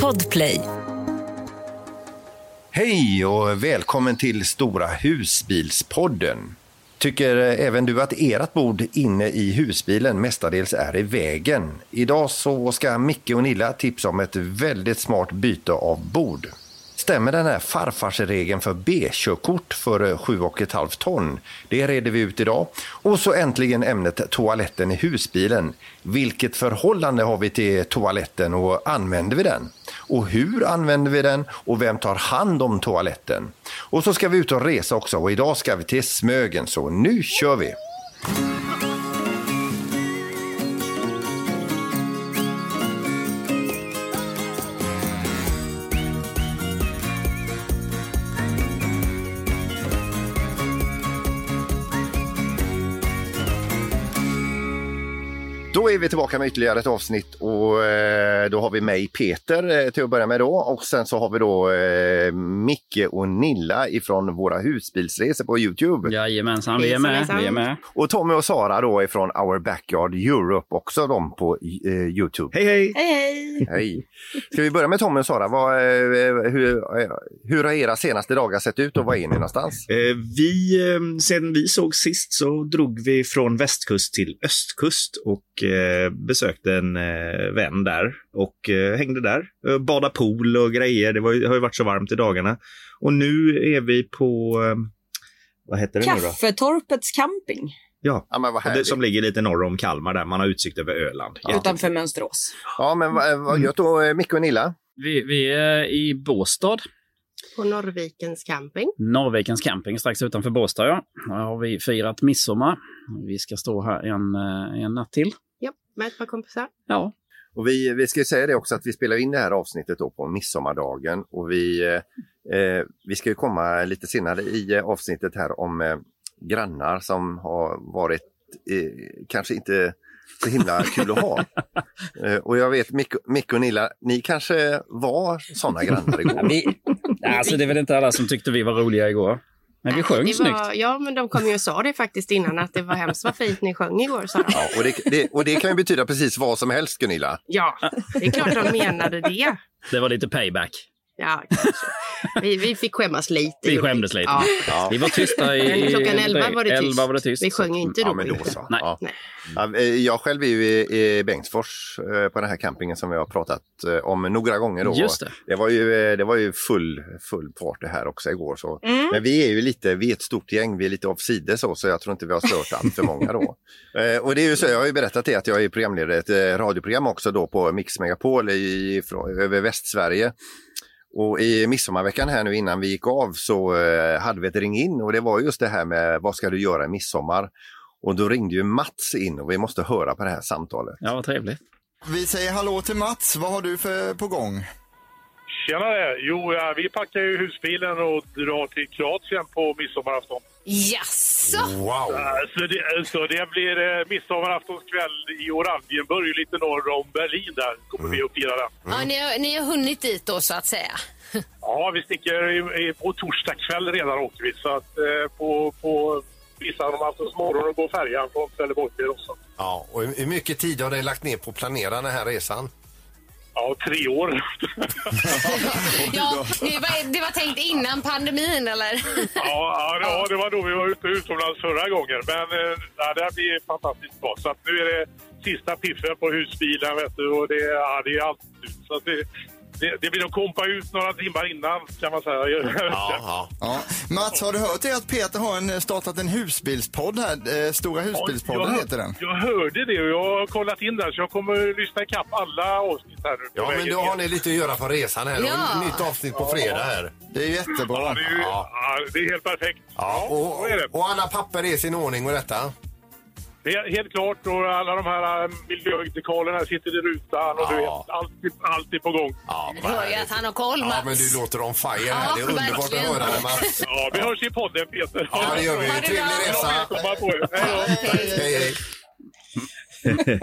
Podplay. Hej och välkommen till Stora husbilspodden. Tycker även du att ert bord inne i husbilen mestadels är i vägen? Idag så ska Micke och Nilla tipsa om ett väldigt smart byte av bord. Stämmer den här farfarsregeln för B-körkort för eh, 7,5 ton? Det reder vi ut idag. Och så äntligen ämnet toaletten i husbilen. Vilket förhållande har vi till toaletten och använder vi den? Och hur använder vi den och vem tar hand om toaletten? Och så ska vi ut och resa också och idag ska vi till Smögen så nu kör vi! Vi tillbaka med ytterligare ett avsnitt och eh, då har vi mig Peter eh, till att börja med då och sen så har vi då eh, Micke och Nilla ifrån våra husbilsresor på Youtube. Jajamensan, vi är med. Vi är med. Och Tommy och Sara då ifrån Our Backyard Europe också de på Youtube. Hej hej! Hej, hej! Hej! Ska vi börja med Tommy och Sara? Vad, hur, hur har era senaste dagar sett ut och var är ni någonstans? Vi, sen vi såg sist så drog vi från västkust till östkust och eh, besökte en eh, vän där och eh, hängde där. Eh, bada pool och grejer. Det var, ju- har ju varit så varmt i dagarna. Och nu är vi på, eh, vad heter det nu då? Kaffetorpets camping Ja, Ja, men vad det, som ligger lite norr om Kalmar där man har utsikt över Öland. utanför Mönsterås. Ja, men vad, vad gött då, eh, Micke och Nilla? Vi, vi är i Båstad, På Norrvikens camping. Norrvikens camping strax utanför Båstad. Ja. Här har vi firat midsommar. Vi ska stå här en, eh, en natt till. Ja, med ett par kompisar. Ja, Och vi, vi ska ju säga det också att vi spelar in det här avsnittet då på midsommardagen och vi, eh, eh, vi ska ju komma lite senare i eh, avsnittet här om eh, grannar som har varit eh, kanske inte så himla kul att ha. Eh, och jag vet Micke Micke och Nilla, ni kanske var sådana grannar igår? vi, alltså det är väl inte alla som tyckte vi var roliga igår. Men vi sjöng det snyggt. var, Ja, men de kom ju och sa det faktiskt innan att det var hemskt vad fint ni sjöng igår. Sa de. Ja, och, det, det, och det kan ju betyda precis vad som helst Gunilla. Ja, det är klart de menade det. Det var lite payback. Ja, kanske. Vi, vi fick skämmas lite. Vi skämdes lite. Ja. Ja. Vi var tysta i... Men klockan i- 11 var det tyst. 11 var det tyst. Vi sjöng inte då. Ja, men då så. Nej. Ja. Nej. Ja, Jag själv är ju i, i Bengtsfors eh, på den här campingen som vi har pratat eh, om några gånger. Då. Just det. Det var ju, eh, det var ju full, full party här också igår. Så. Mm. Men vi är ju lite, vi är ett stort gäng, vi är lite avsides så, så jag tror inte vi har stört allt för många då. Och det är ju så, jag har ju berättat det att jag är programledare i ett radioprogram också då på Mix Megapol i, från, över Västsverige. Och i midsommarveckan här nu innan vi gick av så eh, hade vi ett ring in och det var just det här med vad ska du göra i midsommar? Och då ringde ju Mats in och vi måste höra på det här samtalet. Ja, vad trevligt. Vi säger hallå till Mats. Vad har du för på gång? Tjenare! Jo, ja, vi packar ju husbilen och drar till Kroatien på midsommarafton. Jaså? Wow! Så det, så det blir eh, midsommaraftonskväll i Oranienburg, lite norr om Berlin där. Kommer vi att fira den. Ja, ni, har, ni har hunnit dit då så att säga. Ja, vi sticker i, i, på torsdag kväll redan åker vi. Så att eh, på, på midsommaraftonens morgon går färjan från Trelleborg till Rossa. Ja, och hur mycket tid har ni lagt ner på att planera den här resan? Ja, tre år. Ja, det var, det var tänkt innan pandemin eller? Ja, ja, det- var då vi var ute utomlands förra gången. Men eh, ja, det här blir fantastiskt bra. Så nu är det sista piffen på husbilen vet du, och det, ja, det är allt. Så det, det, det blir nog kompa ut några timmar innan kan man säga. ja. Ja. Mats, har du hört det att Peter har en, startat en husbilspodd här? Eh, Stora husbilspodden jag, heter den. Jag hörde det och jag har kollat in den så jag kommer lyssna ikapp alla avsnitt här nu. Ja, men då har ni lite att göra på resan här. Ja. Och Nytt avsnitt på fredag här. Det är jättebra. Ja, det, är, det är helt perfekt. Ja, och, det. och alla papper är i sin ordning och detta. Helt klart och alla de här äh, miljödekalerna sitter i rutan och du vet, allt, är- allt är på gång. Ja, hör ju att han har koll, Mats. Ja, men du låter on fire här. Ja, det är underbart verkligen. att höra det, Mats. Ja, vi hörs i podden Peter. Ja, det gör vi. Trevlig resa. Hej. Hej, hej.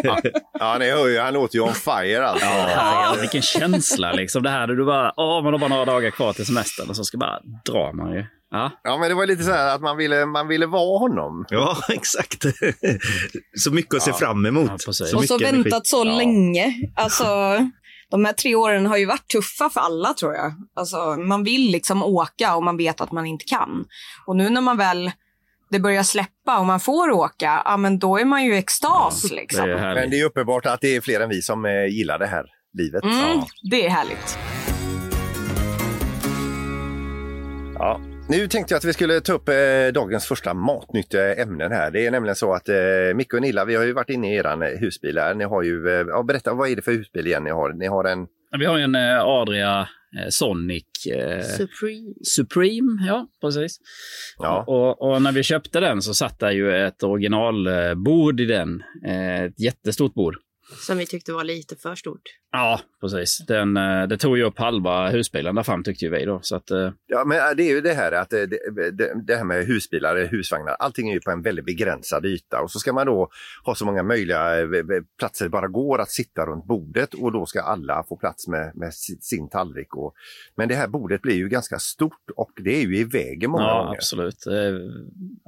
ja, ja, ni hör ju. Han låter ju on fire alltså. Ja, vilken känsla liksom. Det här du bara, åh, man har bara några dagar kvar till semestern och så ska bara dra man ju. Ja, Ja, men det var lite så här att man ville, man ville vara honom. Ja, exakt. så mycket att se fram emot. Ja, så Och så mycket energi. väntat så länge. Alltså, de här tre åren har ju varit tuffa för alla tror jag. Alltså, man vill liksom åka och man vet att man inte kan. Och nu när man väl det börjar släppa och man får åka, ja men då är man ju i extas liksom. Det Men det är uppenbart att det är fler än vi som eh, gillar det här livet. Mm, Ja. det är härligt. Nu tänkte jag att vi skulle ta upp eh, dagens första matnyttiga ämnen här. Det är nämligen så att eh, Micke och Nilla, vi har ju varit inne i eran eh, husbil här. Ni har ju, eh, ja, berätta, vad är det för husbil igen ni har? Ni har en, Vi har ju en eh, Adria eh, Sonic eh, Supreme. Supreme, ja precis. ja, Och, och när vi köpte den så satt där ju ett originalbord i den. Eh, ett jättestort bord. Som vi tyckte var lite för stort. Ja, precis. Den, eh, det tog ju upp halva husbilen där fram tyckte ju vi då. Så att, eh, ja, men eh, det är ju det här att det, det, det här med husbilar, husvagnar, allting är ju på en väldigt begränsad yta och så ska man då ha så många möjliga platser det bara går att sitta runt bordet och då ska alla få plats med, med si- sin tallrik. Och, men det här bordet blir ju ganska stort och det är ju i vägen många ja, gånger. absolut.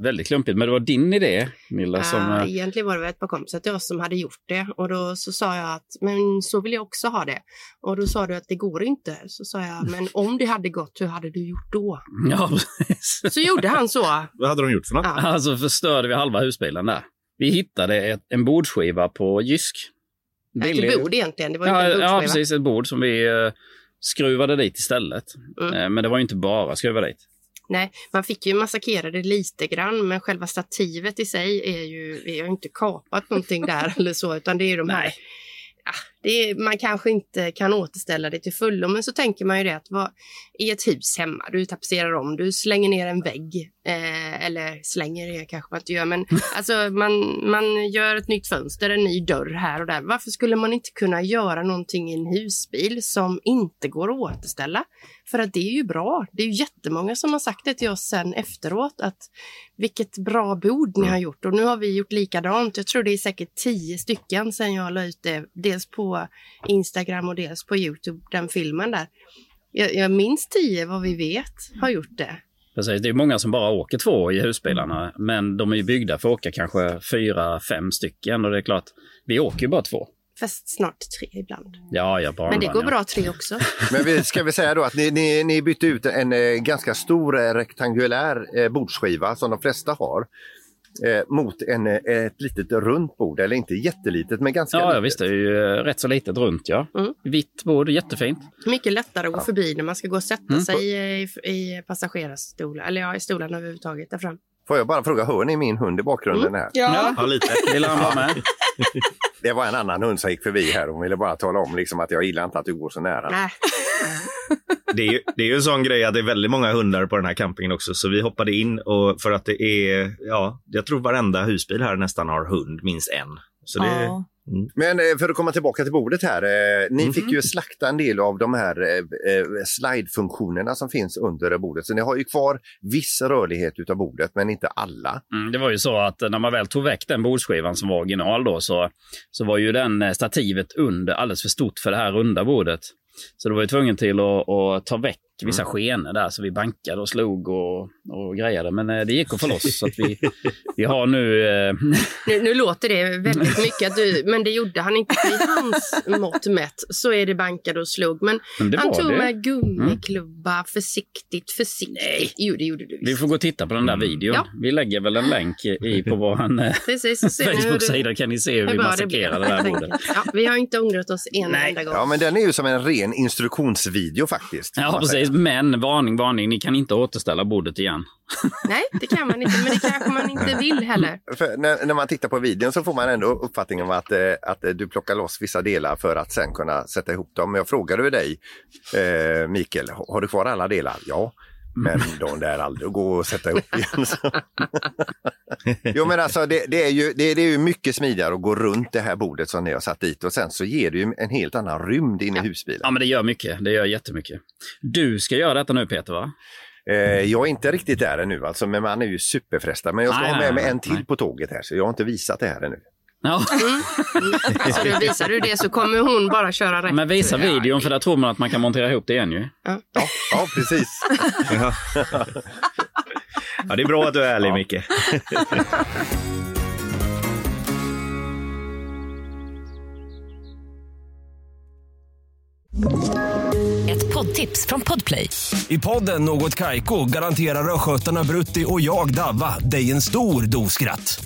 Väldigt klumpigt. Men det var din idé, Milla, som... Ja, egentligen var det ett par kompisar till oss som hade gjort det och då så sa jag att men så vill jag också ha det. Och då sa du att det går inte. Så sa jag men om det hade gått, hur hade du gjort då? Ja. Så gjorde han så. Vad hade de gjort för något? Ja. Alltså förstörde vi halva husbilen där. Vi hittade ett, en bordsskiva på Jysk. Billig- Ett bord egentligen, det var inte Ja, en ja, precis. Ett bord som vi eh, skruvade dit istället. Mm. Eh, men det var ju inte bara skruva dit. Nej, man fick ju massakera det lite grann, men själva stativet i sig är ju, vi har ju inte kapat någonting där eller så, utan det är de här. Ja, det är, man kanske inte kan återställa det till fullo, men så tänker man ju det att vad, i ett hus hemma, du tapetserar om, du slänger ner en vägg, eh, eller slänger det kanske man inte gör, men alltså man, man gör ett nytt fönster, en ny dörr här och där. Varför skulle man inte kunna göra någonting i en husbil som inte går att återställa? För att det är ju bra. Det är ju jättemånga som har sagt det till oss sen efteråt att vilket bra bord ni har gjort och nu har vi gjort likadant. Jag tror det är säkert tio stycken sen jag la ut det, dels på Instagram och dels på Youtube, den filmen där. Jag, jag minns tio vad vi vet har gjort det. Precis. Det är många som bara åker två i husbilarna, men de är ju byggda för att åka kanske fyra, fem stycken. Och det är klart, vi åker ju bara två. Fast snart tre ibland. Ja, ja, Men det går ja. bra tre också. Men vi, ska vi säga då att ni, ni, ni bytte ut en eh, ganska stor eh, rektangulär eh, bordsskiva som de flesta har eh, mot en, eh, ett litet runt bord, eller inte jättelitet men ganska Ja, ja, litet. visst. Det är ju eh, rätt så litet runt, ja. Mm. Vitt bord, jättefint. Mycket lättare att gå förbi när man ska gå och sätta Mm. sig i, i passagerarstolar, eller ja, i stolarna överhuvudtaget där fram. Får jag bara fråga, hör ni min hund i bakgrunden här? Ja, Ja, lite. vill han vara med? Det var en annan hund som gick förbi här hon ville bara tala om liksom, att jag gillar inte att du går så nära. Nej. Det är, ju, det är ju en sån grej att det är väldigt många hundar på den här campingen också. Så vi hoppade in och för att det är, ja, jag tror varenda husbil här nästan har hund, minst en. Så det, Ja. Men eh, för att komma tillbaka till bordet här. Eh, ni Mhm. fick ju slakta en del av de här eh, eh, slide-funktionerna som finns under bordet. Så ni har ju kvar viss rörlighet utav bordet, men inte alla. Mm, det var ju så att när man väl tog väck den bordsskivan som var original då så, så var ju den eh, stativet under alldeles för stort för det här runda bordet. Så då var jag tvungen till att, att ta väck vissa skenor där så vi bankade och slog och, och grejade. Men eh, det gick att få loss så att vi, vi har nu... Eh, Nu, nu låter det väldigt mycket, att du, men det gjorde han inte. I hans mått mätt så är det bankade och slog. Men, men han tog det. med gummiklubba försiktigt, försiktigt. Jo, det gjorde du Vi visst. får gå och titta på den där videon. Ja. Vi lägger väl en länk i på vår eh, Facebook-sida kan ni se hur vi bra det där bordet. Ja, vi har inte ångrat oss en Nej. enda gång. Ja, men den är ju som en ren instruktionsvideo faktiskt. Ja, precis. Men varning, varning. Ni kan inte återställa bordet igen. Nej, det kan man inte, men det kanske man inte vill heller. För när, när man tittar på videon så får man ändå uppfattningen om att, eh, att eh, du plockar loss vissa delar för att sen kunna sätta ihop dem. Men jag frågade dig, eh, Mikael, har har du kvar alla delar? Ja. Men de där aldrig att gå och sätta ihop igen. Jo men alltså det, det, är ju, det, det är ju mycket smidigare att gå runt det här bordet som ni har satt dit och sen så ger det ju en helt annan rymd in i husbilen. Ja, men det gör mycket. Det gör jättemycket. Du ska göra detta nu, Peter, va? Eh, jag är inte riktigt där ännu alltså, men man är ju superfrestad. Men jag ska Nej, ha med mig en till nej. på tåget här så jag har inte visat det här ännu. Ja, Så du visar du det så kommer hon bara köra rätt. men visa videon för där tror man att man kan montera ihop det igen ju. Ja, ja precis. ja. ja, det är bra att du är ärlig, Micke. Ett poddtips från Podplay. I podden Något Kaiko garanterar östgötarna Brutti och jag, Davva, dig en stor dos skratt.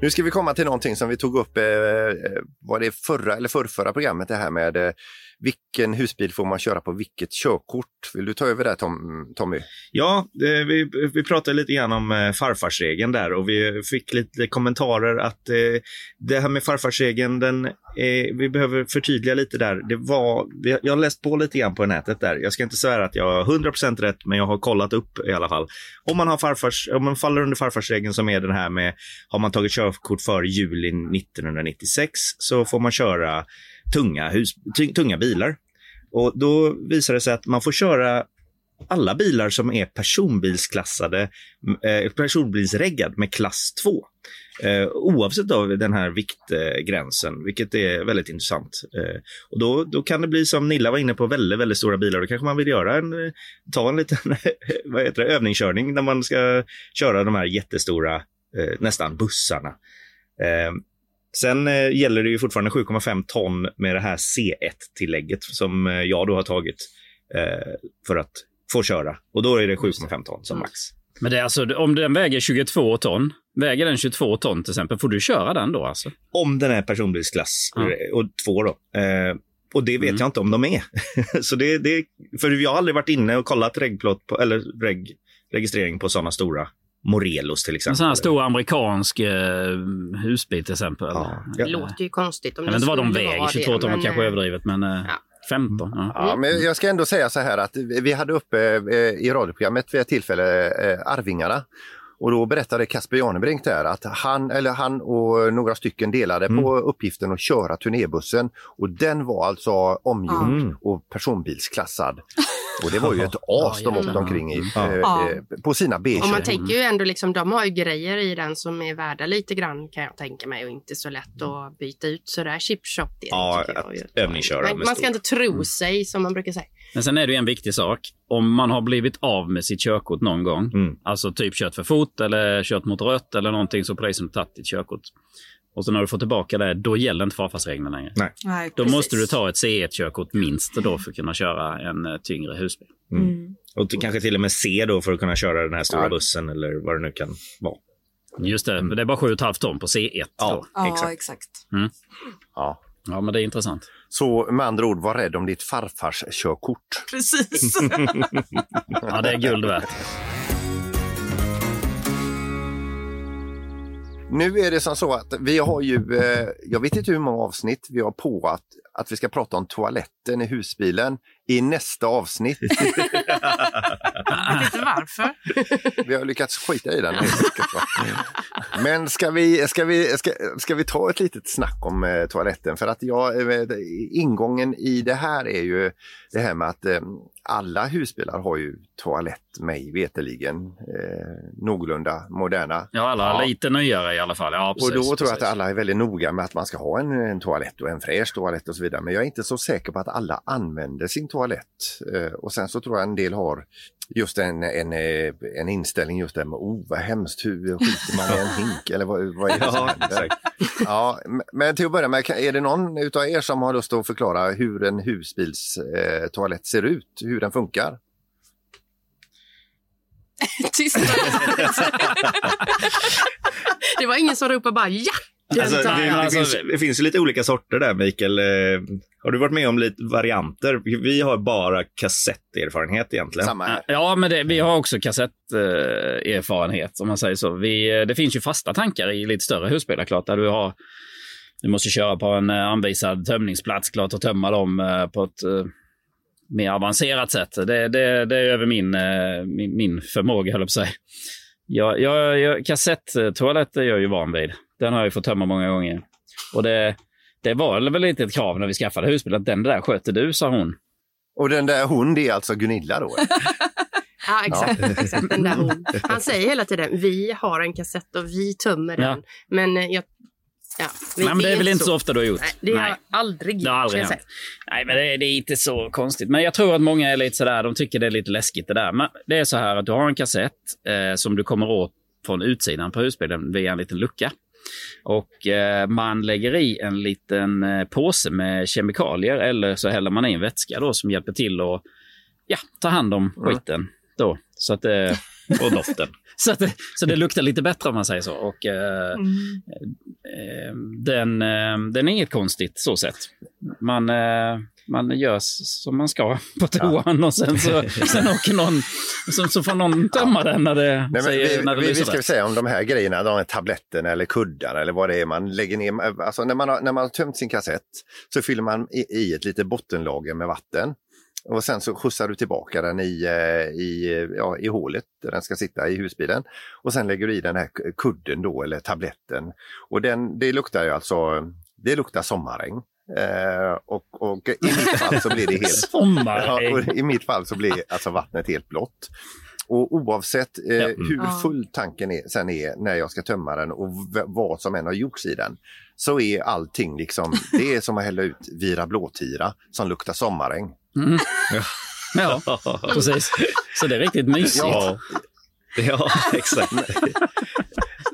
Nu ska vi komma till någonting som vi tog upp, eh, eh var det förra eller förrförra programmet, det här med eh, vilken husbil får man köra på vilket körkort? Vill du ta över det Tom, Tommy? Ja, eh, vi, vi pratade lite grann om eh, farfarsregeln där och vi fick lite kommentarer att eh, det här med farfarsregeln, den, eh, vi behöver förtydliga lite där. Det var, vi- jag har läst på lite grann på nätet där. Jag ska inte svära att jag har 100% rätt, men jag har kollat upp i alla fall. Om man, har farfars, om man faller under farfarsregeln som är den här med, har man tagit körkort före juli 1996 så får man köra tunga, hus, tunga bilar. Och då visar det sig att man får köra alla bilar som är personbilsklassade, eh, personbilsreggad med klass 2. Eh, oavsett av den här viktgränsen, vilket är väldigt intressant. Eh, och då, då kan det bli som Nilla var inne på, väldigt, väldigt stora bilar. Då kanske man vill göra en, eh, ta en liten vad heter det, övningskörning när man ska köra de här jättestora, eh, nästan bussarna. Eh, Sen eh, gäller det ju fortfarande 7,5 ton med det här C1-tillägget som eh, jag då har tagit eh, för att få köra. Och då är det 7,5 ton som max. Men det är alltså, om den väger 22 ton, väger den 22 ton till exempel, får du köra den då alltså? Om den är personbilsklass Ja. och två då. Eh, och det vet Mm. jag inte om de är. så det, det, för jag har aldrig varit inne och kollat regplåt på, eller reg, registrering på sådana stora Morelos till En exempel. sån här stor amerikansk eh, husbil till exempel. Ja. Det låter ju konstigt om Jag vet inte vad de väger, vara 22 det, ton kanske eh, överdrivet, men eh, 15. Ja. Ja, men jag ska ändå säga så här att vi hade uppe eh, i radioprogrammet vid ett tillfälle eh, Arvingarna. Och då berättade Kasper Janebrink där att han, eller han och några stycken delade på uppgiften att köra turnébussen. Och den var alltså omgjord Mm. och personbilsklassad. Och det var ju ett as de åkte omkring i Ja. eh, Ja. eh, på sina Och beige. man tänker ju ändå liksom, de har ju grejer i den som är värda lite grann kan jag tänka mig och inte så lätt att byta ut sådär chip shop. Det Ja, att övningsköra med man ska inte tro sig som man brukar säga. Men sen är det ju en viktig sak. Om man har blivit av med sitt körkort någon gång, Mm. alltså typ kört för fort eller kört mot rött eller någonting så polisen har tagit ditt körkort. Och så när du får tillbaka det, då gäller inte farfarsreglerna längre. Nej. Nej, Då måste du ta ett C1-körkort minst då för att kunna köra en eh, tyngre husbil. Mm. Och till, kanske till och med C då för att kunna köra den här stora Ja. bussen eller vad det nu kan vara. Just det, men det är bara 7,5 ton på C1. Mm. Ja. Då. Ja, Exakt. exakt. Ja. ja, men det är intressant. Så med andra ord, var rädd om ditt farfars körkort. Precis. Ja, det är guld värt. Nu är det som så att vi har ju, eh, jag vet inte hur många avsnitt vi har på att, att vi ska prata om toaletten i husbilen i nästa avsnitt. Jag vet inte varför. Vi har lyckats skita i den. Men ska vi, ska, vi, ska, ska vi ta ett litet snack om eh, toaletten? För att jag, eh, ingången i det här är ju det här med att eh, alla husbilar har ju toalett, mig veterligen, eh, någorlunda moderna. Ja, alla Ja. lite nyare i alla fall. Ja, precis, och då tror jag precis. att alla är väldigt noga med att man ska ha en, en toalett och en fräsch toalett och så vidare. Men jag är inte så säker på att alla använder sin toalett. Eh, och sen så tror jag en del har just en, en, eh, en inställning just där med oh vad hemskt, hur skiter man i en hink eller vad, vad är det som Ja, händer? Ja, men till att börja med, är det någon utav er som har lust att förklara hur en husbils eh, toalett ser ut, hur den funkar? Tyst. det var ingen som ropade bara ja. Alltså, det, det, alltså, finns, det finns ju lite olika sorter där, Mikael. Eh, Har du varit med om lite varianter? Vi har bara kassetterfarenhet egentligen. Samma här. Ja, men det, vi har också kassetterfarenhet, om man säger så. Vi, eh, det finns ju fasta tankar i lite större husbilar, klart, där du har du måste köra på en eh, anvisad tömningsplats, klart, och tömma dem på ett mer avancerat sätt. Det, det, det är över min, min, min förmåga, höll jag på att säga. Jag, jag, jag, kassettoaletter är jag ju van vid. Den har jag ju fått tömma många gånger. Och det, det var väl lite ett krav när vi skaffade husbil, att den där sköter du, sa hon. Och den där hon, det är alltså Gunilla då? Ja, exakt. Ja. exakt den där hon. Han säger hela tiden vi har en kassett och vi tömmer den. Ja. Men eh, jag... Ja, vi- Nej, men det är väl inte så. så ofta du har gjort? Nej, det har jag aldrig Det har aldrig. Nej, men det är, det är inte så konstigt. Men jag tror att många är lite sådär, de tycker det är lite läskigt det där. Men det är så här att du har en kassett eh, som du kommer åt från utsidan på husbilen via en liten lucka. Och eh, man lägger i en liten eh, påse med kemikalier eller så häller man i en vätska då som hjälper till att ja, ta hand om skiten. Då, så att det, Och doften. Så, att det, så det luktar lite bättre om man säger så. Och, eh, Mm. eh, den, eh, den är inget konstigt så sett. Man, eh, man gör som man ska på toan och sen, så, sen åker någon, så, så får någon tömma den när det, Nej, men säger, vi, när det vi, vi ska rätt. säga om de här grejerna, de här tabletterna eller kuddar eller vad det är man lägger ner. Alltså när man har, när man har tömt sin kassett så fyller man i, i ett litet bottenlager med vatten. Och sen så skjutsar du tillbaka den i, eh, i, ja, i hålet där den ska sitta i husbilen. Och sen lägger du i den här kudden då eller tabletten. Och den, det luktar ju alltså, det luktar sommaräng. Eh, och, och i mitt fall så blir det helt... Sommaräng. Ja, och I mitt fall så blir alltså vattnet helt blått. Och oavsett eh, hur Ja. full tanken är, sen är när jag ska tömma den och v- vad som än har gjorts i den så är allting liksom, det är som att hälla ut Vira blåtira som luktar sommaräng. Mm. Ja, precis. Så det är riktigt mysigt. Ja, ja exakt.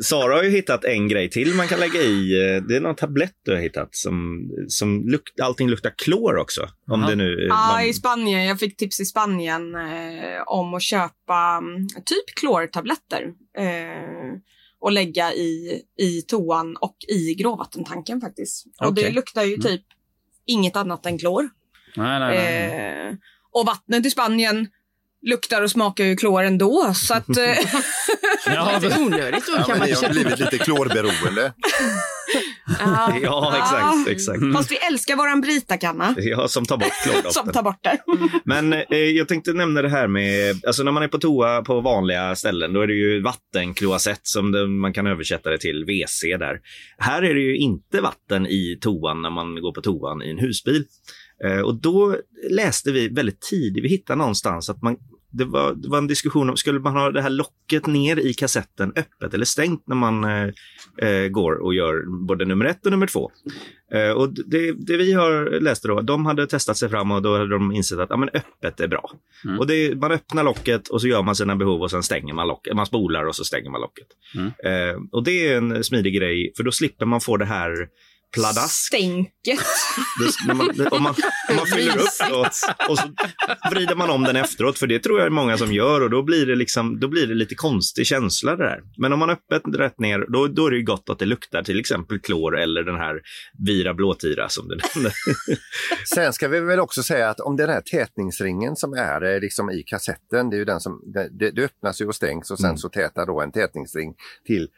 Sara har ju hittat en grej till man kan lägga i. Det är någon tablett du har hittat som, som luk, allting luktar klor också. Om det nu... Ja, man- i Spanien. Jag fick tips i Spanien eh, om att köpa mm, typ klortabletter eh, och lägga i, i toan och i gråvattentanken faktiskt. Och det Okej. luktar ju typ inget annat än klor. Nej, nej, nej. Eh, och vattnet i Spanien luktar och smakar ju klor ändå. Så att, eh, Ja, Lite onödigt då Ja, kan man ni har blivit lite klorberoende. ja. Ja, exakt. exakt. Fast vi älskar våran Brita-kanna Ja, som tar bort som klordoften. tar bort det. Men eh, jag tänkte nämna det här med, alltså när man är på toa på vanliga ställen, då är det ju vattenkloasett som det, man kan översätta det till WC där. Här är det ju inte vatten i toan när man går på toan i en husbil. Eh, och då läste vi väldigt tidigt, vi hittade någonstans att man det var, det var en diskussion om, skulle man ha det här locket ner i kassetten öppet eller stängt när man eh, eh, går och gör både nummer ett och nummer två? Eh, och det, det vi har läst då, de hade testat sig fram och då hade de insett att ja, men öppet är bra. Mm. Och det, man öppnar locket och så gör man sina behov och sen stänger man locket. Man spolar och så stänger man locket. Mm. Eh, och det är en smidig grej för då slipper man få det här pladask. Stänket. Det, när man, det, om, man, om man fyller upp och, och så vrider man om den efteråt, för det tror jag är många som gör och då blir det, liksom, då blir det lite konstig känsla det där. Men om man öppet rätt ner, då, då är det ju gott att det luktar till exempel klor eller den här Vira blåtira som du nämnde. Sen ska vi väl också säga att om den här tätningsringen som är eh, liksom i kassetten, det är ju den som, det det öppnas ju och stängs och sen Mm. så tätar då en tätningsring till.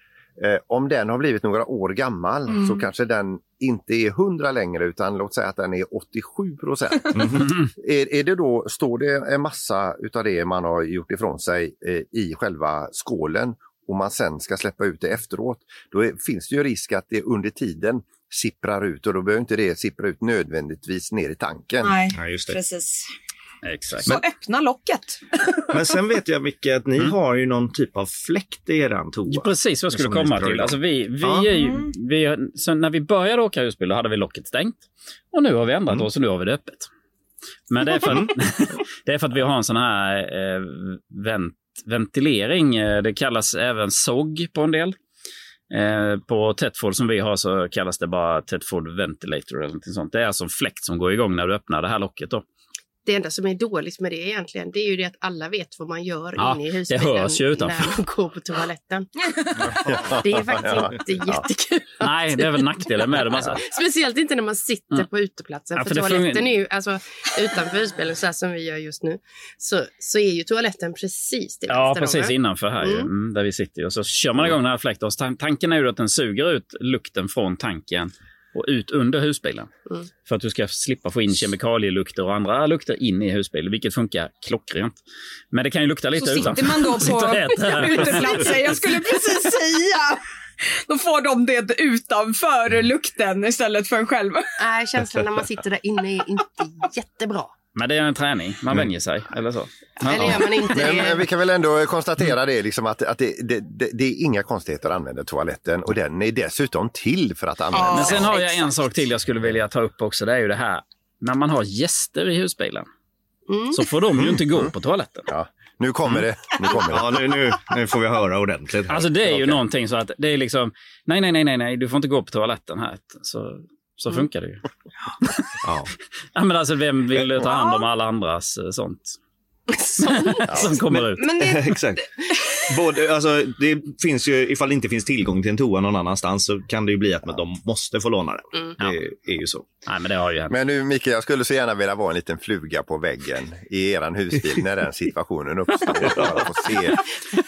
Eh, om den har blivit några år gammal Mm. så kanske den inte är 100 längre utan låt säga att den är 87 procent. är, är det då, står det en massa utav det man har gjort ifrån sig eh, i själva skålen och man sen ska släppa ut det efteråt, då är, finns det ju risk att det under tiden sipprar ut och då behöver inte det sippra ut nödvändigtvis ner i tanken. Nej, Ja, just det. precis. Exakt. Så öppna locket. Men sen vet jag Micke att ni har ju någon typ av fläkt i eran toa. Ja, Precis vad jag skulle komma till. Alltså vi, vi Ja. är ju, vi, så när vi började åka husbil då hade vi locket stängt. Och nu har vi ändrat oss och nu har vi det öppet. Men det är för, det är för att vi har en sån här eh, vent, ventilering. Eh, Det kallas även SOG på en del. Eh, på Tetford som vi har så kallas det bara Tetford Ventilator eller något sånt. Det är alltså en fläkt som går igång när du öppnar det här locket. Då. Det enda som är dåligt med det egentligen, det är ju det att alla vet vad man gör Ja, inne i det husbilen hörs ju utanför. när man går på toaletten. Det är faktiskt Ja. inte jättekul. Nej, det är väl nackdelen med det. Man, Speciellt inte när man sitter Mm. på uteplatsen. Ja, för för det toaletten fungerar- är ju, alltså utanför husbilen så här som vi gör just nu, så, så är ju toaletten precis till Ja, om, precis va? innanför här ju, Mm. mm, där vi sitter. Och så kör man igång den här fläkten. Tanken är ju att den suger ut lukten från tanken och ut under husbilen. Mm. För att du ska slippa få in kemikalielukter och andra lukter in i husbilen, vilket funkar klockrent. Men det kan ju lukta lite Så utanför. sitter man då på uteplatsen. Jag skulle precis säga. Då får de det utanför lukten istället för en själv. Nej, känslan när man sitter där inne är inte jättebra. Men det är en träning, man vänjer sig, eller så. Eller gör man inte Men, det? men vi kan väl ändå konstatera det, liksom att, att det, det, det, det är inga konstigheter att använda toaletten och den är dessutom till för att användas. Men sen har jag en sak till jag skulle vilja ta upp också. Det är ju det här när man har gäster i husbilen. Mm. Så får de ju inte gå på toaletten. Ja, nu kommer det. Nu kommer det. Ja, nu, nu, nu får vi höra ordentligt. här. Alltså det är ju Okej. någonting så att det är liksom, nej, nej, nej, nej, nej, du får inte gå på toaletten här. Så, så Mm. funkar det ju. Ja. Ja, men alltså vem vill ta hand om alla andras eh, sånt? Som kommer ut. Men det, Exakt. Både, alltså, det finns ju, ifall det inte finns tillgång till en toa någon annanstans så kan det ju bli att de måste få låna den. Mm. Det är ju så. Nej, men det har ju hänt. Men nu Micke, jag skulle så gärna vilja vara en liten fluga på väggen i eran husbil när den situationen uppstår. Få se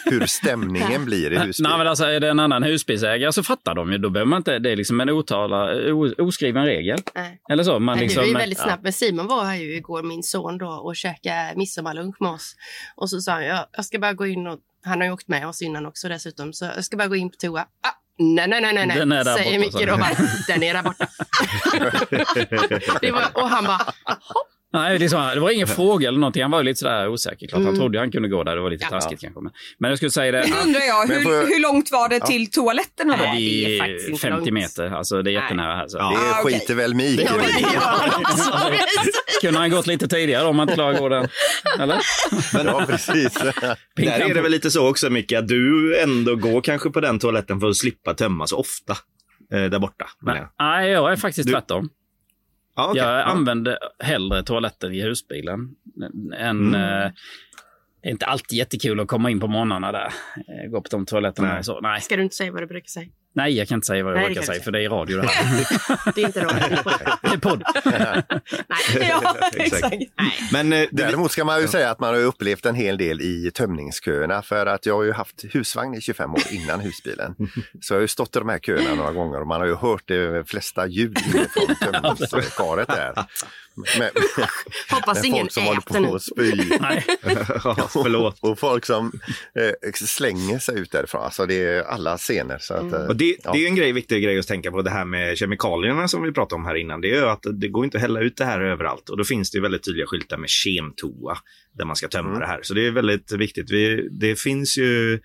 hur stämningen blir i Nej, husbilen. men alltså är det en annan husbilsägare så fattar de ju. Då behöver man inte, det är liksom en otala, o, oskriven regel. Nej. Eller så. Man Nej, liksom, du är ju väldigt snabb. Men Simon var här ju igår, min son då, och käkade midsommarlunch med oss. Och så sa han, jag, jag ska bara gå in och, han har ju åkt med oss innan också dessutom, så jag ska bara gå in på toa. Ah, nej, nej, nej, nej, nej, säger Micke då. Bara, den är där borta. det var, och han bara, Nej, det, så, det var ingen fråga eller någonting. Han var ju lite sådär osäker. Klart. Han Mm. trodde han kunde gå där. Det var lite Ja. taskigt kanske. Men, men jag skulle säga det. Nu undrar jag, Men hur, jag- hur långt var det till toaletterna då? Det är i faktiskt inte 50 långt. meter. Alltså det är jättenära här. Så. Det Ah, skiter väl mig i. Kunde han gått lite tidigare om man inte klarar att gå den? Eller? Ja, precis. Där är det väl lite så också Micke, att du ändå går kanske på den toaletten för att slippa tömma så ofta eh, där borta. Nej, jag är faktiskt Du- tvärtom. Ja, okej. Jag Ja. använder hellre toaletten i husbilen. Än, Mm. eh, det är inte alltid jättekul att komma in på morgnarna där. Eh, Gå på de toaletterna Nej. och så. Nej. ska du inte säga vad du brukar säga? Nej, jag kan inte säga vad jag Nej, kan säga, för det är radio det här. Det är inte radio, det är podd. Nej. Ja, Exakt. Men eh, det, Däremot ska man ju säga att man har upplevt en hel del i tömningsköerna för att jag har ju haft husvagn i 25 år innan husbilen. Så jag har ju stått i de här köerna några gånger och man har ju hört det flesta ljud inifrån tömningskaret där. Med, Hoppas med ingen folk som håller äter nu. på att spy. Nej. ja, förlåt. Och folk som eh, slänger sig ut därifrån. Alltså det är alla scener. Så att, eh, Och det, ja. det är en grej, viktig grej att tänka på, det här med kemikalierna som vi pratade om här innan. Det är att det går inte att hälla ut det här överallt. Och då finns det ju väldigt tydliga skyltar med kemtoa där man ska tömma Mm. det här. Så det är väldigt viktigt. Vi, det finns ju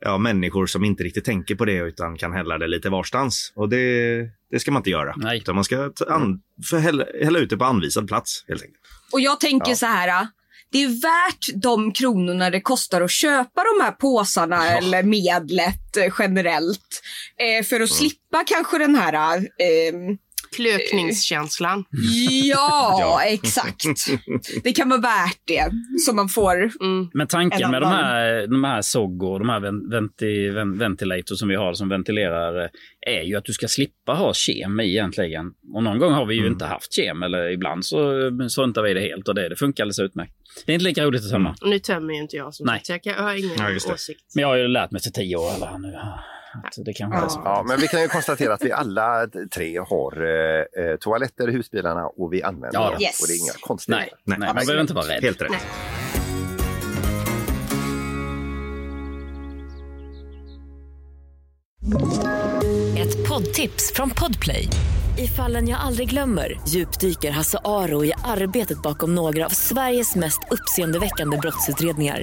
ja, människor som inte riktigt tänker på det utan kan hälla det lite varstans. Och det, det ska man inte göra. Nej. Utan man ska ta an, för hälla, hälla ut det på anvisad plats helt enkelt. Och jag tänker Ja. så här. Det är värt de kronorna det kostar att köpa de här påsarna eller medlet eh, generellt. Eh, för att slippa kanske den här... Klökningskänslan. ja, exakt. Det kan vara värt det. Så man får... Mm. Men tanken En med de här, de här SOG och de här ven- venti, ven, ventilator som vi har som ventilerar eh, är ju att du ska slippa ha kem i egentligen. Och någon gång har vi ju Mm. inte haft kem eller ibland så eh, struntar vi det helt och det, det funkar alldeles utmärkt. Det är inte lika roligt att tömma. Nu tömmer ju inte jag som Nej. sagt, så jag, kan, jag har ingen Ja, åsikt. Men jag har ju lärt mig till tio år eller nu. Att det kanske är så. Ja, men vi kan ju konstatera att vi alla tre har eh, eh, toaletter i husbilarna och vi använder Ja, dem. yes. Och det är inga konstigheter. Nej, nej, man Absolut. behöver inte vara rädd. Helt rätt. Nej. Ett poddtips från Podplay. I fallen jag aldrig glömmer djupdyker Hasse Aro i arbetet bakom några av Sveriges mest uppseendeväckande brottsutredningar.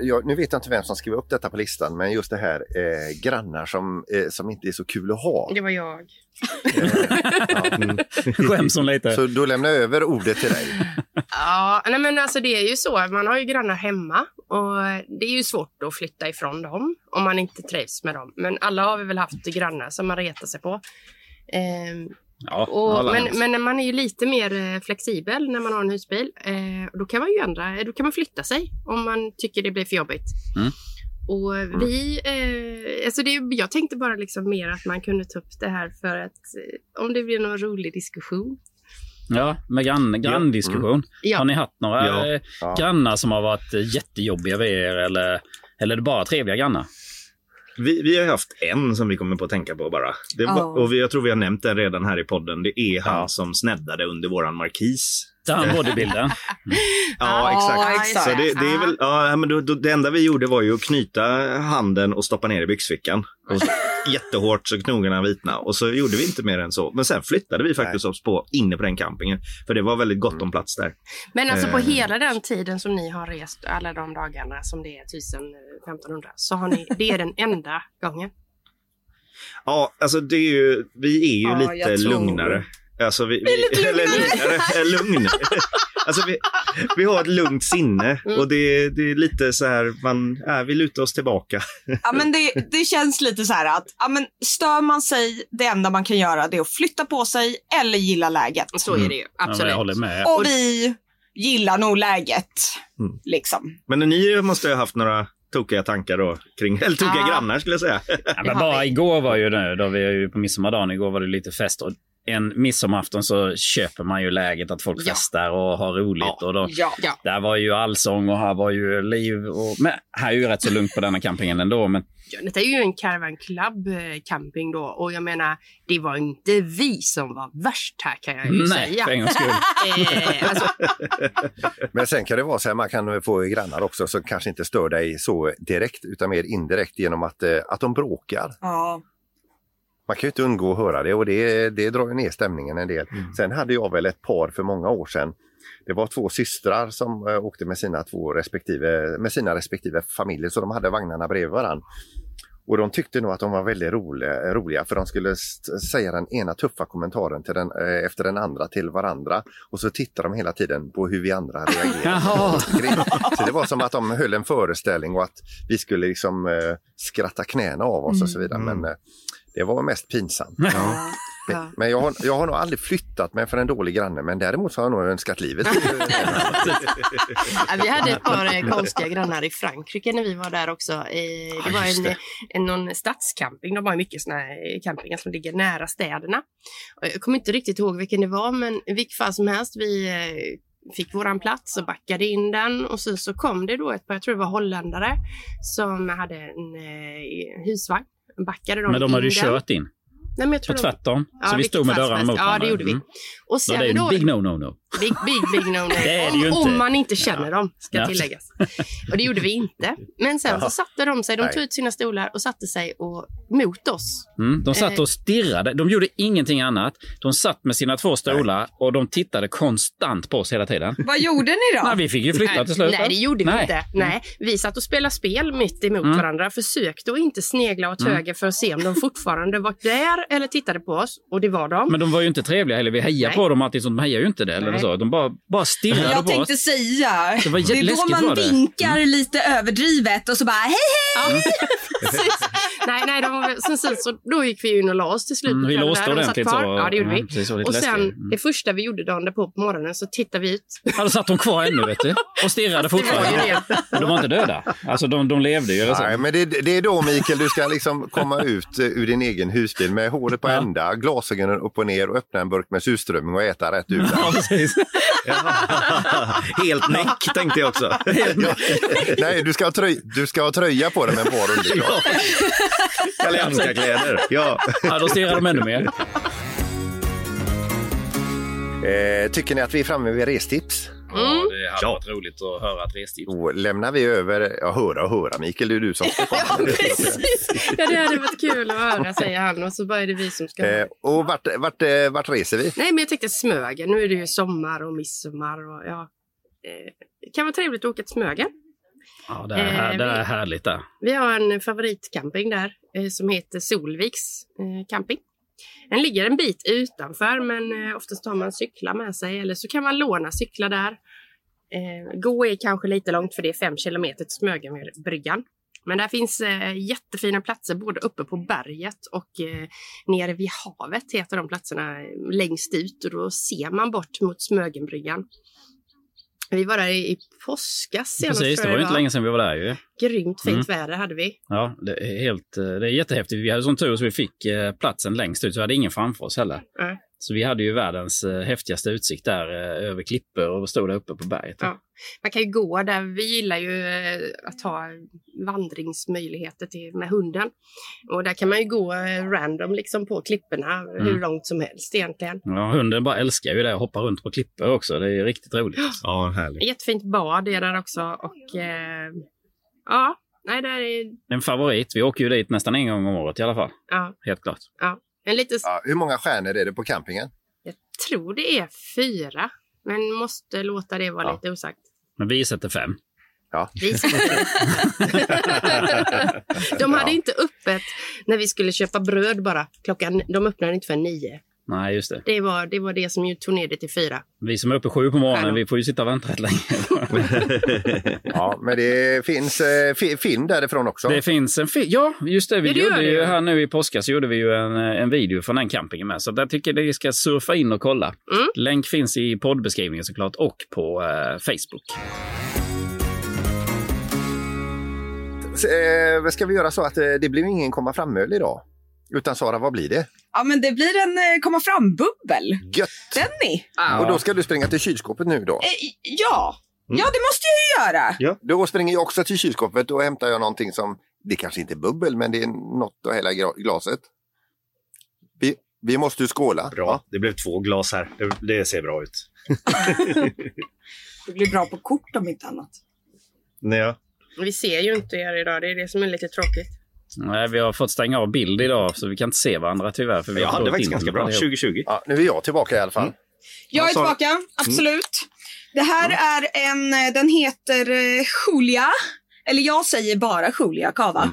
Jag, nu vet jag inte vem som skrev upp detta på listan, men just det här eh, grannar som, eh, som inte är så kul att ha. Det var jag. Skäms hon lite? Så då lämnar jag över ordet till dig. Ja, nej men alltså det är ju så. Man har ju grannar hemma och det är ju svårt att flytta ifrån dem om man inte trivs med dem. Men alla har vi väl haft grannar som man retar sig på. Ehm, Ja, och, men, men man är ju lite mer eh, flexibel när man har en husbil. Eh, då kan man ju ändra, då kan man flytta sig om man tycker det blir för jobbigt. Mm. Och vi, eh, alltså det, jag tänkte bara liksom mer att man kunde ta upp det här för att eh, om det blir någon rolig diskussion. Ja, med grann, granndiskussion. Ja. Har ni haft några Ja. eh, Ja. grannar som har varit eh, jättejobbiga vid er eller, eller är det bara trevliga grannar? Vi, vi har haft en som vi kommer på att tänka på bara. Det var, Ja. Och vi, jag tror vi har nämnt den redan här i podden. Det är han som sneddade under våran markis. Har han bodybuildern. Ja, exakt. exakt. Så det, det, är väl, ja, men då, då, det enda vi gjorde var ju att knyta handen och stoppa ner i byxfickan. Och så, jättehårt så knogarna vitna. Och så gjorde vi inte mer än så. Men sen flyttade vi faktiskt oss på inne på den campingen. För det var väldigt gott om plats där. Men alltså på Eh. hela den tiden som ni har rest, alla de dagarna som det är 1000-1500, så har ni, det är den enda gången. Ja, alltså det är ju, vi är ju Ja, lite lugnare. Alltså vi, vi, eller lugnare, lugnare. Alltså vi, vi har ett lugnt sinne Mm. och det, det är lite så här, man, äh, vi lutar oss tillbaka. Ja, men det, det känns lite så här att ja, men stör man sig, det enda man kan göra det är att flytta på sig eller gilla läget. Så är det ju, Ja, men jag håller med. Och vi gillar nog läget. Mm. Liksom. Men ni måste ha haft några tokiga tankar då kring, eller tokiga Ja. grannar skulle jag säga. Ja, men bara igår var ju det, då vi är ju på midsommardagen, igår var det lite fest. Och en midsommarafton så köper man ju läget att folk Ja. festar och har roligt. Och då, Ja. ja. Där var ju allsång och här var ju liv. Och, men här är ju rätt så lugnt på denna campingen ändå. Men Ja, Detta är ju en Caravan Club eh, camping då och jag menar, det var inte vi som var värst här kan jag ju Nej, säga. för en gångs skull. Eh, alltså, Men sen kan det vara så här, man kan få grannar också som kanske inte stör dig så direkt utan mer indirekt genom att, eh, att de bråkar. Ja. Man kan ju inte undgå att höra det och det, det drar ju ner stämningen en del. Mm. Sen hade jag väl ett par för många år sedan. Det var två systrar som eh, åkte med sina, två respektive, med sina respektive familjer så de hade vagnarna bredvid varandra. Och de tyckte nog att de var väldigt roliga, roliga för de skulle säga den ena tuffa kommentaren till den, eh, efter den andra till varandra. Och så tittar de hela tiden på hur vi andra reagerar. Jaha. så det var som att de höll en föreställning och att vi skulle liksom eh, skratta knäna av oss och så vidare. Men eh, det var mest pinsamt. Ja. Men, men jag, har, jag har nog aldrig flyttat mig för en dålig granne men däremot så har jag nog önskat livet. Ja, vi hade ett par eh, konstiga grannar i Frankrike när vi var där också. Eh, Det var en, det. en, någon stadscamping. De har ju mycket såna här campingar som ligger nära städerna. Jag kommer inte riktigt ihåg vilken det var, men i vilket fall som helst, vi eh, fick våran plats och backade in den och sen så kom det då ett par, jag tror det var holländare, som hade en eh, husvagn. Backade de Men de hade ju kört in. Nej, men jag tror Och de- tvärtom. Ja, så vi stod med dörrarna mot Ja, det gjorde vi. Mm. Och sen det är då, big no-no-no. Big, big, big no, no. Det är det om, inte. om man inte känner dem, ska Ja. tilläggas. Och det gjorde vi inte. Men sen Jaha. så satte de sig, de Nej. tog ut sina stolar och satte sig och, mot oss. Mm, de satt Eh. och stirrade. De gjorde ingenting annat. De satt med sina två stolar och de tittade konstant på oss hela tiden. Vad gjorde ni då? Nej, vi fick ju flytta nej, till slut. Nej, det gjorde vi Nej. inte. Nej, vi satt och spelade spel mitt emot Mm. varandra. Försökte att inte snegla åt Mm. höger för att se om de fortfarande var där eller tittade på oss. Och det var de. Men de var ju inte trevliga heller. Vi hejade Nej. På dem alltid, så de hejade ju inte det. Eller Nej. så. De bara, bara stirrade Jag på tänkte oss. säga, Det var det är då man var det. vinkar lite överdrivet och så bara hej hej! nej, nej, de var, sen, sen, så, då gick vi in och la oss till slut. Mm, vi låste ordentligt så. Ja, det gjorde Ja, vi. precis, och sen. Mm. det första vi gjorde dagen därpå på morgonen så tittade vi ut. Ja, då satt de kvar ännu, vet du. Och stirrade fortfarande. De var inte döda. Alltså, de, de levde ju. Eller så. Nej, men det, det är då Mikael du ska liksom komma ut eh, ur din egen husbil med håret på ända, glasögonen upp och ner och öppna en burk med surströmming och äta rätt ur Ja, precis. Helt näck tänkte jag också. Nej, du ska, ha tröj, du ska ha tröja på dig med bar underkropp. Kalle. Ja. ja, då stirrar de ännu mer. Eh, tycker ni att vi är framme vid restips? Ja, det hade varit roligt att höra ett restips. Då lämnar vi över, ja höra och höra Mikael, det är du som ska komma. Ja, det hade varit kul att höra, säger han. Och så bara är det vi som ska... eh, Och vart, vart, eh, vart reser vi? Nej, men jag tänkte Smögen. Nu är det ju sommar och midsommar och ja. Eh, det kan vara trevligt att åka till Smögen. Ja, det är, Eh, det är vi- härligt där. Vi har en favoritcamping där eh, som heter Solviks eh, camping. Den ligger en bit utanför men eh, oftast har man cyklar med sig eller så kan man låna cyklar där. Eh, Gå är kanske lite långt för det är fem kilometer till Smögenbryggan. Men där finns eh, jättefina platser både uppe på berget och eh, nere vid havet heter de platserna längst ut och då ser man bort mot Smögenbryggan. Vi var där i, påskas senast Precis, det var ju inte länge sedan vi var där ju. Grymt fint Mm. väder hade vi. Ja, det är, helt, eh, det är jättehäftigt. Vi hade sån tur så vi fick eh, platsen längst ut, så vi hade ingen framför oss heller. Nej. Så vi hade ju världens eh, häftigaste utsikt där eh, över klippor och stod där uppe på berget. Ja. Man kan ju gå där. Vi gillar ju eh, att ha vandringsmöjligheter till, med hunden. Och där kan man ju gå random liksom på klipporna hur Mm. långt som helst egentligen. Ja, hunden bara älskar ju det och hoppar runt på klippor också. Det är riktigt roligt. Ja, härligt. Jättefint bad är där också och eh, ja, nej det är En favorit. Vi åker ju dit nästan en gång om året i alla fall. ja, Helt klart. ja. En lite, Ja, hur många stjärnor är det på campingen? jag tror det är fyra, men måste låta det vara Ja. lite osagt. Men vi sätter fem. Ja. Vi De hade inte öppet när vi skulle köpa bröd bara. Klockan, de öppnade inte för nio. Nej, just det. Det var, det var det som tog ner det till fyra. Vi som är uppe sju på morgonen, Stjärnor. vi får ju sitta och vänta rätt länge. Ja, men det finns eh, fi- film därifrån också. Det finns en film. Ja, just det. Vi Ja, det gjorde det ju här nu i påskas gjorde vi ju en, eh, en video från den campingen med. Så jag tycker ni ska surfa in och kolla. Mm. Länk finns i poddbeskrivningen såklart och på eh, Facebook. Eh, vad ska vi göra så att eh, det blir ingen komma fram-öl idag? Utan Sara, vad blir det? Ja, men det blir en eh, komma fram-bubbel. Gött! Denny. Och då ska du springa till kylskåpet nu då? Eh, ja. ja, det måste jag ju göra. Ja. Då springer jag också till kylskåpet och hämtar jag någonting som, det kanske inte är bubbel, men det är något i gra- glaset. Vi, vi måste ju skåla. Bra, det blev två glas här. Det, det ser bra ut. Det blir bra på kort om inte annat. Ja. Vi ser ju inte er idag, det är det som är lite tråkigt. Nej, vi har fått stänga av bild idag så vi kan inte se varandra tyvärr. För vi Jag har hade faktiskt ganska bra. allihop. 2020. Ja, nu är jag tillbaka i alla fall. Jag är du? tillbaka, absolut. Det här är en, eh, den heter eh, Julia. Eller jag säger bara Julia Cava.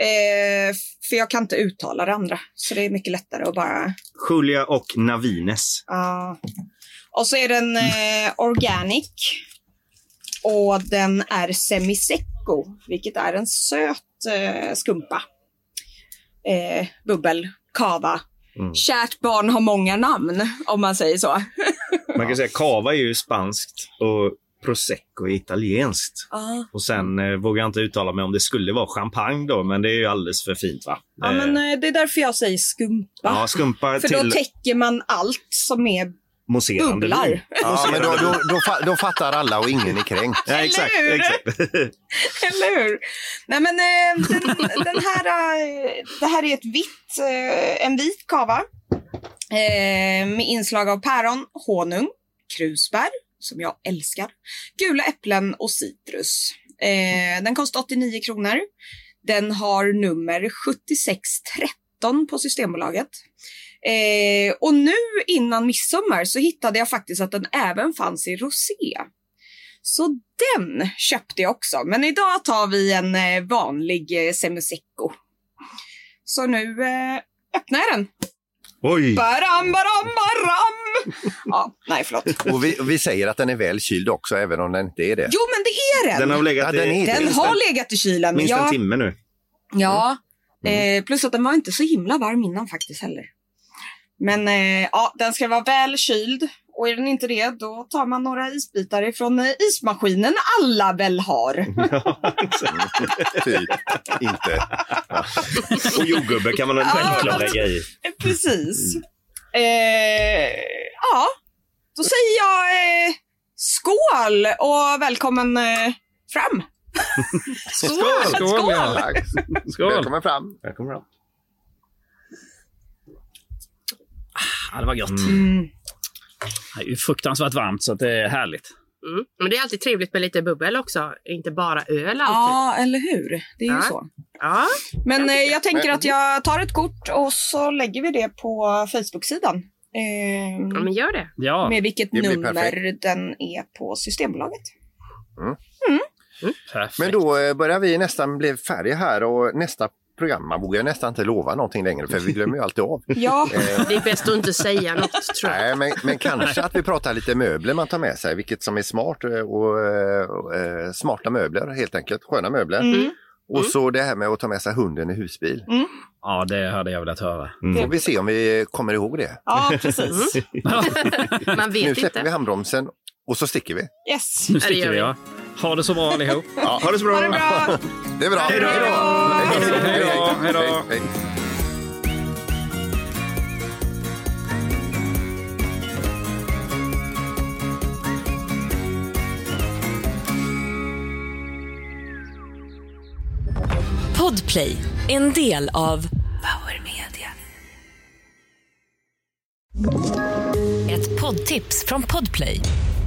Eh, för jag kan inte uttala det andra. Så det är mycket lättare att bara... Julia och Navines. ja. Och så är den eh, organic. Och den är semisecco, vilket är en söt eh, skumpa. Eh, bubbel, cava. Mm. Kärt barn har många namn, om man säger så. Man kan säga cava är ju spanskt och prosecco är italienskt. Ja. Och sen eh, vågar jag inte uttala mig om det skulle vara champagne då, men det är ju alldeles för fint va? Ja, men eh, det är därför jag säger skumpa. Ja, skumpa För då till täcker man allt som är mousserande bubblar. vin. Ja, men då, då, då, då fattar alla och ingen är kränkt. Ja, exakt, Eller hur? exakt. Eller hur? Nej, men eh, den, den här, eh, det här är ett vitt, eh, en vit kava med inslag av päron, honung, krusbär, som jag älskar, gula äpplen och citrus. Den kostar 89 kronor. Den har nummer 7613 på Systembolaget. Eh, och nu innan midsommar så hittade jag faktiskt att den även fanns i rosé. Så den köpte jag också. Men idag tar vi en eh, vanlig eh, semisecco. Så nu eh, öppnar jag den. Oj! Baram, baram, baram! Ja, nej förlåt. Och vi, och vi säger att den är väl kyld också, även om den inte är det. Jo, men det är den. Den har legat Ja, den i är. Den minst har en- legat i kylen. minst jag, en timme nu. Ja, eh, plus att den var inte så himla varm innan faktiskt heller. Men eh, ja, den ska vara väl kyld. Och är den inte det, då tar man några isbitar ifrån eh, ismaskinen alla väl har. Typ inte. Och jordgubbe kan man Ja. självklart lägga i. Precis. Eh, ja, då säger jag eh, skål och välkommen eh, fram. Skål! Skål! ja. Skål! Välkommen fram. Välkommen fram. Ja, det var gott. Mm. Det är ju fruktansvärt varmt så det är härligt. Mm. Men det är alltid trevligt med lite bubbel också, inte bara öl alltid. Ja, eller hur? Det är ju Ja. så. Ja. Men eh, jag tänker att jag tar ett kort och så lägger vi det på Facebook-sidan. Eh, ja, men gör det. Ja, med vilket nummer perfekt. den är på Systembolaget. perfekt. Men då eh, börjar vi nästan bli färdiga här och nästa program, man vågar nästan inte lova någonting längre för vi glömmer ju alltid av. Ja, Det är bäst att inte säga något, tror jag. Nej, men, men kanske att vi pratar lite möbler man tar med sig, vilket som är smart eh, och eh, eh, smarta möbler helt enkelt, sköna möbler. Mm. Och så det här med att ta med sig hunden i husbil. Ja, det hade jag velat höra. Får vi se om vi kommer ihåg det. ja precis. Man Nu vet släpper vi inte. handbromsen och så sticker vi. Yes. Nu det sticker gör vi, vi. ja. Ha det så bra allihop. Ja, ha det så bra. Ha det bra. Det är bra. Hej då. Hej då. Hej då. Podplay, en del av Power Media. Ett poddtips från Podplay.